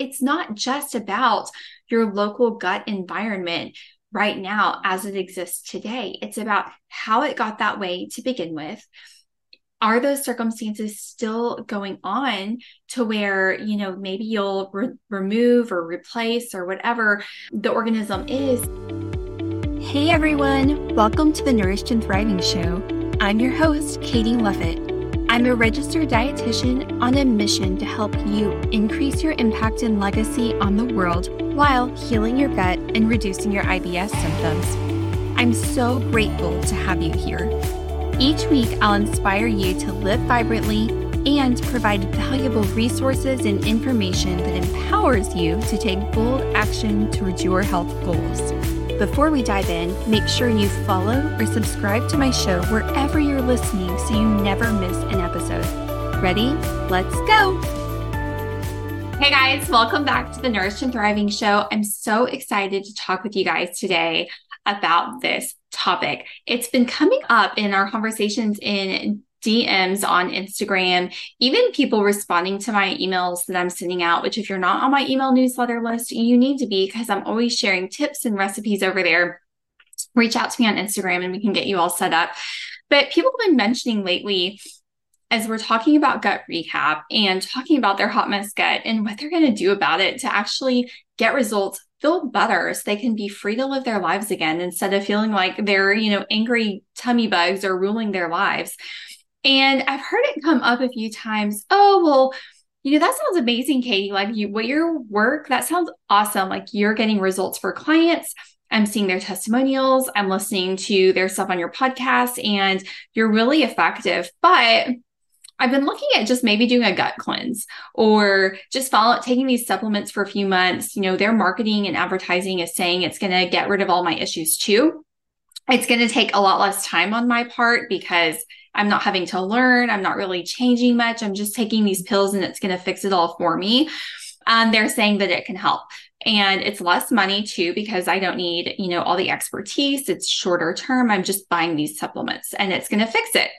it's not just about your local gut environment right now as it exists today. It's about how it got that way to begin with. Are those circumstances still going on to where, you know, maybe you'll re- remove or replace or whatever the organism is? Hey everyone, welcome to the Nourished and Thriving Show. I'm your host, Katie Luffett. I'm a registered dietitian on a mission to help you increase your impact and legacy on the world while healing your gut and reducing your IBS symptoms. I'm so grateful to have you here. Each week, I'll inspire you to live vibrantly and provide valuable resources and information that empowers you to take bold action towards your health goals. Before we dive in, make sure you follow or subscribe to my show wherever you're listening so you never miss an episode. Ready? Let's go! Hey guys, welcome back to the Nourished and Thriving Show. I'm so excited to talk with you guys today about this topic. It's been coming up in our conversations in DMs on Instagram, even people responding to my emails that I'm sending out, which if you're not on my email newsletter list, you need to be because I'm always sharing tips and recipes over there. Reach out to me on Instagram and we can get you all set up. But people have been mentioning lately as we're talking about gut rehab and talking about their hot mess gut and what they're going to do about it to actually get results feel better so they can be free to live their lives again instead of feeling like they're you know angry tummy bugs are ruling their lives and I've heard it come up a few times. Oh, well, you know, that sounds amazing, Katie. Like you what your work, that sounds awesome. Like you're getting results for clients. I'm seeing their testimonials. I'm listening to their stuff on your podcast, and you're really effective. But I've been looking at just maybe doing a gut cleanse or just follow taking these supplements for a few months. You know, their marketing and advertising is saying it's going to get rid of all my issues too. It's going to take a lot less time on my part because I'm not having to learn. I'm not really changing much. I'm just taking these pills and it's going to fix it all for me. And they're saying that it can help. And it's less money too, because I don't need, you know, all the expertise. It's shorter term. I'm just buying these supplements and it's going to fix it.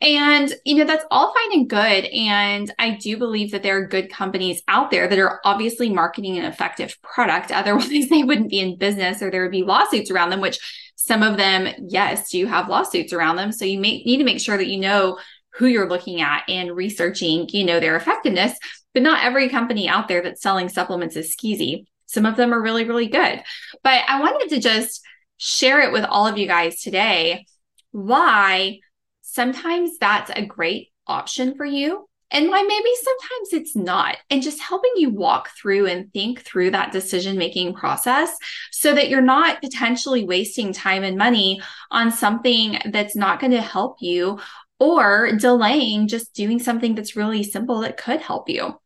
And, you know, that's all fine and good. And I do believe that there are good companies out there that are obviously marketing an effective product. Otherwise, they wouldn't be in business or there would be lawsuits around them, which some of them, yes, do have lawsuits around them. So you may need to make sure that you know who you're looking at and researching, you know, their effectiveness. But not every company out there that's selling supplements is skeezy. Some of them are really, really good. But I wanted to just share it with all of you guys today why sometimes that's a great option for you and why maybe sometimes it's not. And just helping you walk through and think through that decision making process so that you're not potentially wasting time and money on something that's not going to help you or delaying just doing something that's really simple that could help you.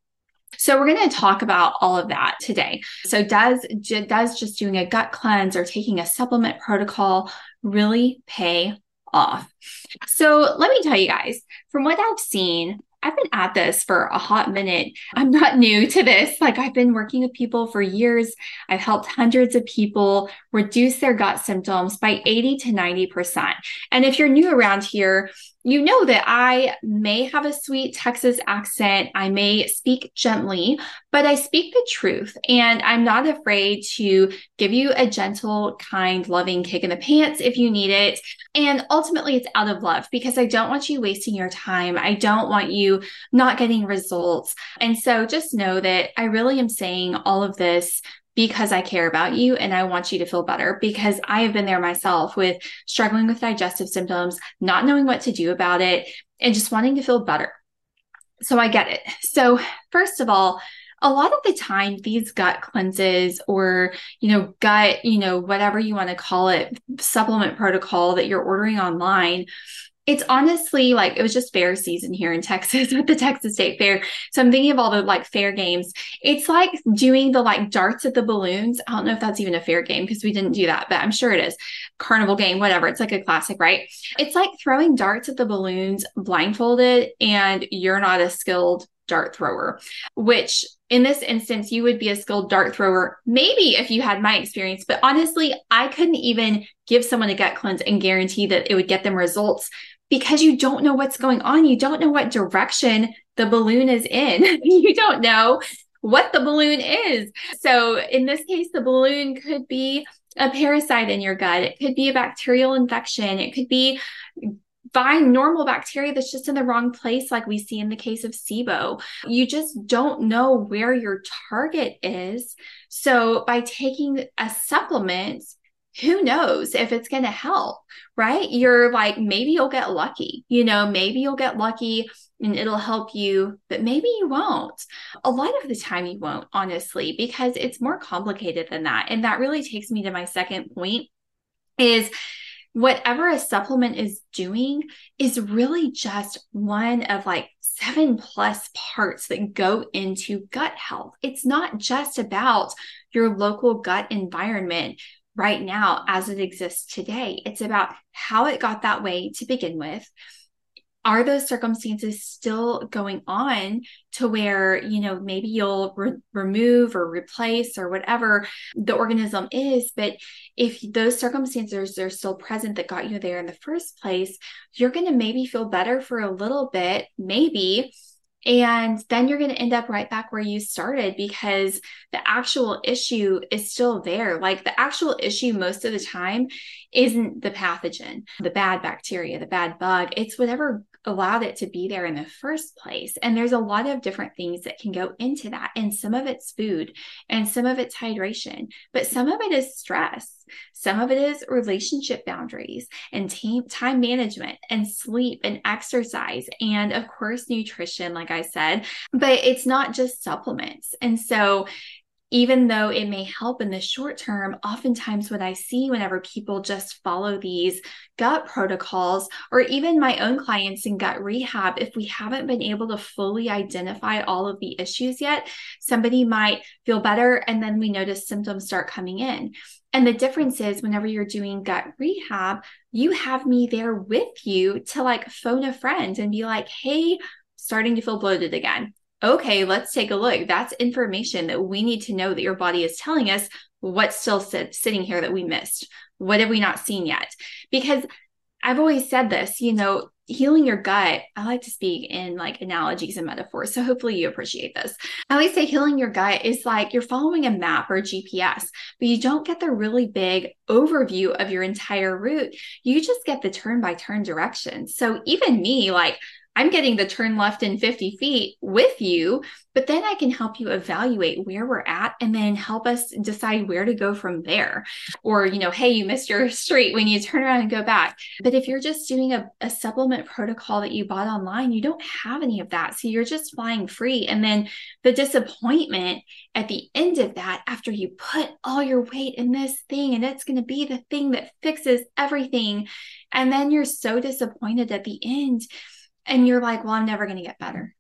So we're going to talk about all of that today. So does does just doing a gut cleanse or taking a supplement protocol really pay off? So let me tell you guys, from what I've seen, I've been at this for a hot minute. I'm not new to this. Like, I've been working with people for years. I've helped hundreds of people reduce their gut symptoms by 80 to 90%. And if you're new around here, you know that I may have a sweet Texas accent. I may speak gently, but I speak the truth. And I'm not afraid to give you a gentle, kind, loving kick in the pants if you need it. And ultimately, it's out of love because I don't want you wasting your time. I don't want you not getting results. And so just know that I really am saying all of this because I care about you and I want you to feel better because I have been there myself with struggling with digestive symptoms, not knowing what to do about it, and just wanting to feel better. So I get it. So, first of all, a lot of the time these gut cleanses or you know gut you know whatever you want to call it supplement protocol that you're ordering online it's honestly like it was just fair season here in Texas with the Texas State Fair. So I'm thinking of all the like fair games. It's like doing the like darts at the balloons. I don't know if that's even a fair game because we didn't do that, but I'm sure it is. Carnival game, whatever. It's like a classic, right? It's like throwing darts at the balloons blindfolded and you're not a skilled dart thrower, which in this instance, you would be a skilled dart thrower, maybe if you had my experience. But honestly, I couldn't even give someone a gut cleanse and guarantee that it would get them results because you don't know what's going on. You don't know what direction the balloon is in. you don't know what the balloon is. So in this case, the balloon could be a parasite in your gut. It could be a bacterial infection. It could be find normal bacteria that's just in the wrong place, like we see in the case of SIBO. You just don't know where your target is. So by taking a supplement, who knows if it's going to help, right? You're like, maybe you'll get lucky, you know, maybe you'll get lucky and it'll help you, but maybe you won't. A lot of the time, you won't, honestly, because it's more complicated than that. And that really takes me to my second point is whatever a supplement is doing is really just one of like seven plus parts that go into gut health. It's not just about your local gut environment right now as it exists today. It's about how it got that way to begin with. Are those circumstances still going on to where, you know, maybe you'll re- remove or replace or whatever the organism is? But if those circumstances are still present that got you there in the first place, you're going to maybe feel better for a little bit, maybe and then you're going to end up right back where you started because the actual issue is still there. Like the actual issue, most of the time, isn't the pathogen, the bad bacteria, the bad bug. It's whatever allowed it to be there in the first place. And there's a lot of different things that can go into that. And some of it's food and some of it's hydration, but some of it is stress. Some of it is relationship boundaries and time management and sleep and exercise. And of course, nutrition, like I said, but it's not just supplements. And so even though it may help in the short term, oftentimes what I see whenever people just follow these gut protocols, or even my own clients in gut rehab, if we haven't been able to fully identify all of the issues yet, somebody might feel better and then we notice symptoms start coming in. And the difference is whenever you're doing gut rehab, you have me there with you to like phone a friend and be like, hey, starting to feel bloated again okay, let's take a look. That's information that we need to know that your body is telling us what's still sit, sitting here that we missed. What have we not seen yet? Because I've always said this, you know, healing your gut, I like to speak in like analogies and metaphors. So hopefully you appreciate this. I always say healing your gut is like you're following a map or GPS, but you don't get the really big overview of your entire route. You just get the turn by turn directions. So even me, like I'm getting the turn left in 50 feet with you, but then I can help you evaluate where we're at and then help us decide where to go from there. Or, you know, hey, you missed your street. Need to turn around and go back. But if you're just doing a, a supplement protocol that you bought online, you don't have any of that. So you're just flying free. And then the disappointment at the end of that, after you put all your weight in this thing and it's going to be the thing that fixes everything. And then you're so disappointed at the end and you're like, well, I'm never going to get better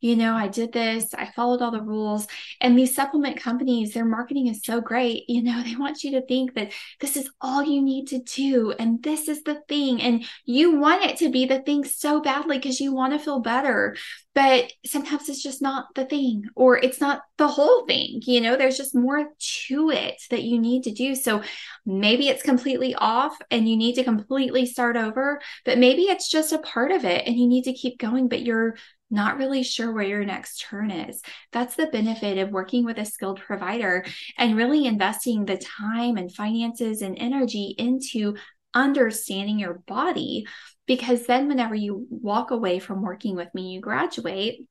you know, I did this, I followed all the rules. And these supplement companies, their marketing is so great. You know, they want you to think that this is all you need to do and this is the thing. And you want it to be the thing so badly because you want to feel better. But sometimes it's just not the thing or it's not the whole thing. You know, there's just more to it that you need to do. So maybe it's completely off and you need to completely start over, but maybe it's just a part of it and you need to keep going, but you're not really sure where your next turn is. That's the benefit of working with a skilled provider and really investing the time and finances and energy into understanding your body. Because then, whenever you walk away from working with me, you graduate,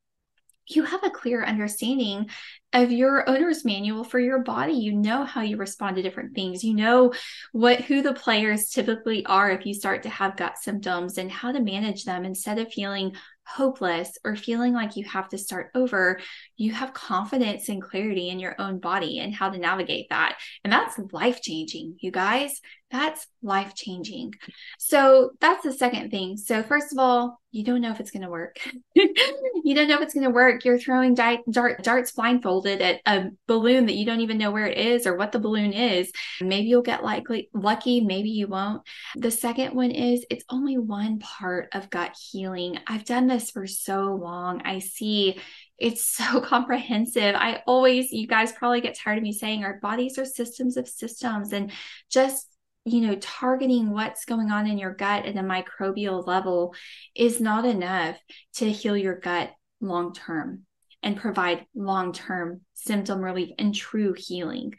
you have a clear understanding of your owner's manual for your body you know how you respond to different things you know what who the players typically are if you start to have gut symptoms and how to manage them instead of feeling hopeless or feeling like you have to start over, you have confidence and clarity in your own body and how to navigate that. And that's life changing, you guys. That's life changing. So that's the second thing. So, first of all, you don't know if it's going to work. you don't know if it's going to work. You're throwing dart, darts blindfolded at a balloon that you don't even know where it is or what the balloon is. Maybe you'll get likely lucky, maybe you won't. The second one is it's only one part of gut healing. I've done this for so long. I see it's so comprehensive. I always, you guys probably get tired of me saying our bodies are systems of systems and just you know, targeting what's going on in your gut at a microbial level is not enough to heal your gut long term. And provide long term symptom relief and true healing.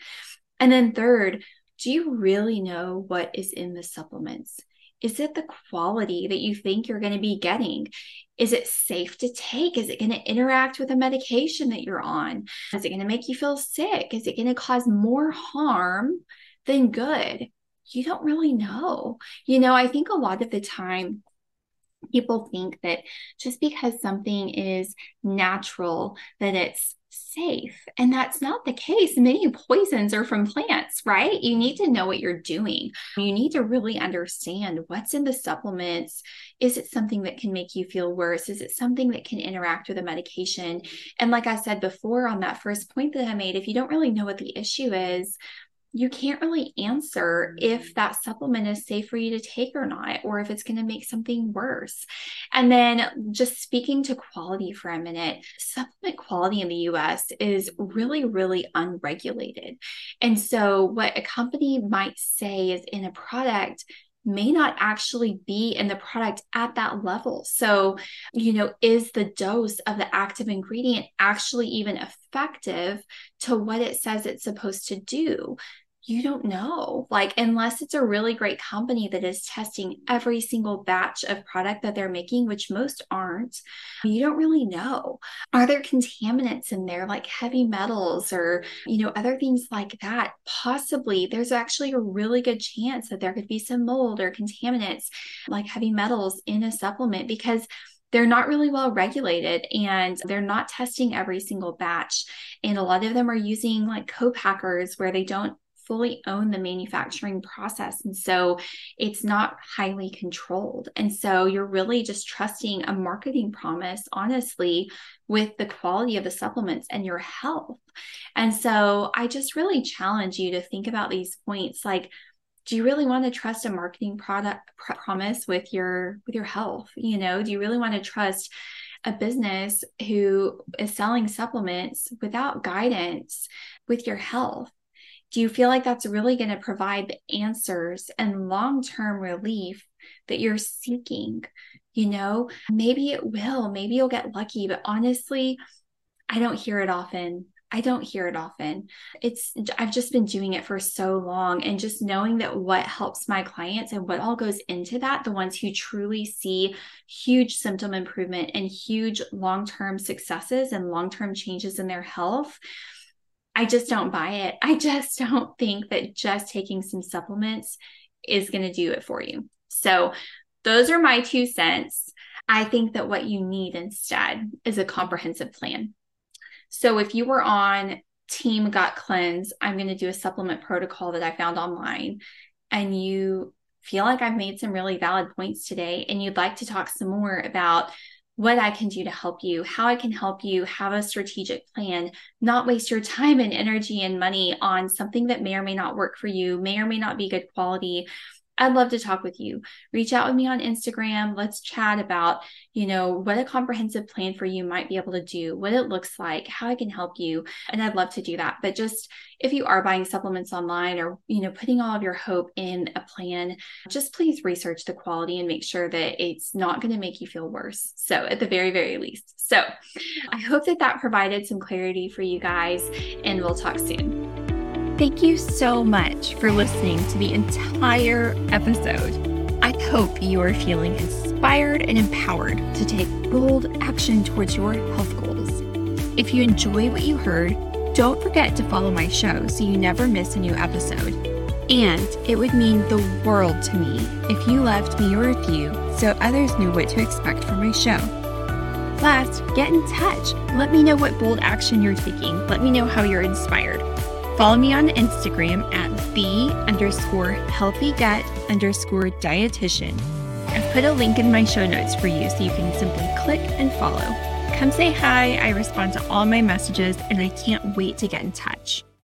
And then, third, do you really know what is in the supplements? Is it the quality that you think you're going to be getting? Is it safe to take? Is it going to interact with the medication that you're on? Is it going to make you feel sick? Is it going to cause more harm than good? You don't really know. You know, I think a lot of the time, people think that just because something is natural that it's safe and that's not the case. Many poisons are from plants right? You need to know what you're doing. You need to really understand what's in the supplements. Is it something that can make you feel worse? Is it something that can interact with a medication? And like i said before on that first point that i made if you don't really know what the issue is you can't really answer if mm-hmm. that supplement is safe for you to take or not, or if it's going to make something worse. And then just speaking to quality for a minute, supplement quality in the US is really, really unregulated. And so, what a company might say is in a product may not actually be in the product at that level. So, you know, is the dose of the active ingredient actually even effective to what it says it's supposed to do? You don't know. Like, unless it's a really great company that is testing every single batch of product that they're making, which most aren't, you don't really know. Are there contaminants in there, like heavy metals or, you know, other things like that? Possibly there's actually a really good chance that there could be some mold or contaminants like heavy metals in a supplement because they're not really well regulated and they're not testing every single batch. And a lot of them are using like co-packers where they don't fully own the manufacturing process. And so it's not highly controlled. And so you're really just trusting a marketing promise, honestly, with the quality of the supplements and your health. And so I just really challenge you to think about these points like, do you really want to trust a marketing product pr- promise with your with your health you know do you really want to trust a business who is selling supplements without guidance with your health do you feel like that's really going to provide the answers and long term relief that you're seeking? You know, maybe it will, maybe you'll get lucky, but honestly, I don't hear it often. I don't hear it often. It's, I've just been doing it for so long and just knowing that what helps my clients and what all goes into that, the ones who truly see huge symptom improvement and huge long term successes and long term changes in their health, I just don't buy it. I just don't think that just taking some supplements is going to do it for you. So, those are my two cents. I think that what you need instead is a comprehensive plan. So, if you were on Team Gut Cleanse, I'm going to do a supplement protocol that I found online, and you feel like I've made some really valid points today, and you'd like to talk some more about what I can do to help you, how I can help you have a strategic plan, not waste your time and energy and money on something that may or may not work for you, may or may not be good quality, I'd love to talk with you. Reach out with me on Instagram. Let's chat about, you know, what a comprehensive plan for you might be able to do, what it looks like, how I can help you. And I'd love to do that. But just if you are buying supplements online or, you know, putting all of your hope in a plan, just please research the quality and make sure that it's not going to make you feel worse. So, at the very, very least. So, I hope that that provided some clarity for you guys, and we'll talk soon. Thank you so much for listening to the entire episode. I hope you are feeling inspired and empowered to take bold action towards your health goals. If you enjoy what you heard, don't forget to follow my show so you never miss a new episode. And it would mean the world to me if you left me a review so others knew what to expect from my show. Last, get in touch. Let me know what bold action you're taking. Let me know how you're inspired. Follow me on Instagram at the underscore healthy gut underscore dietitian. I've put a link in my show notes for you so you can simply click and follow. Come say hi. I respond to all my messages and I can't wait to get in touch.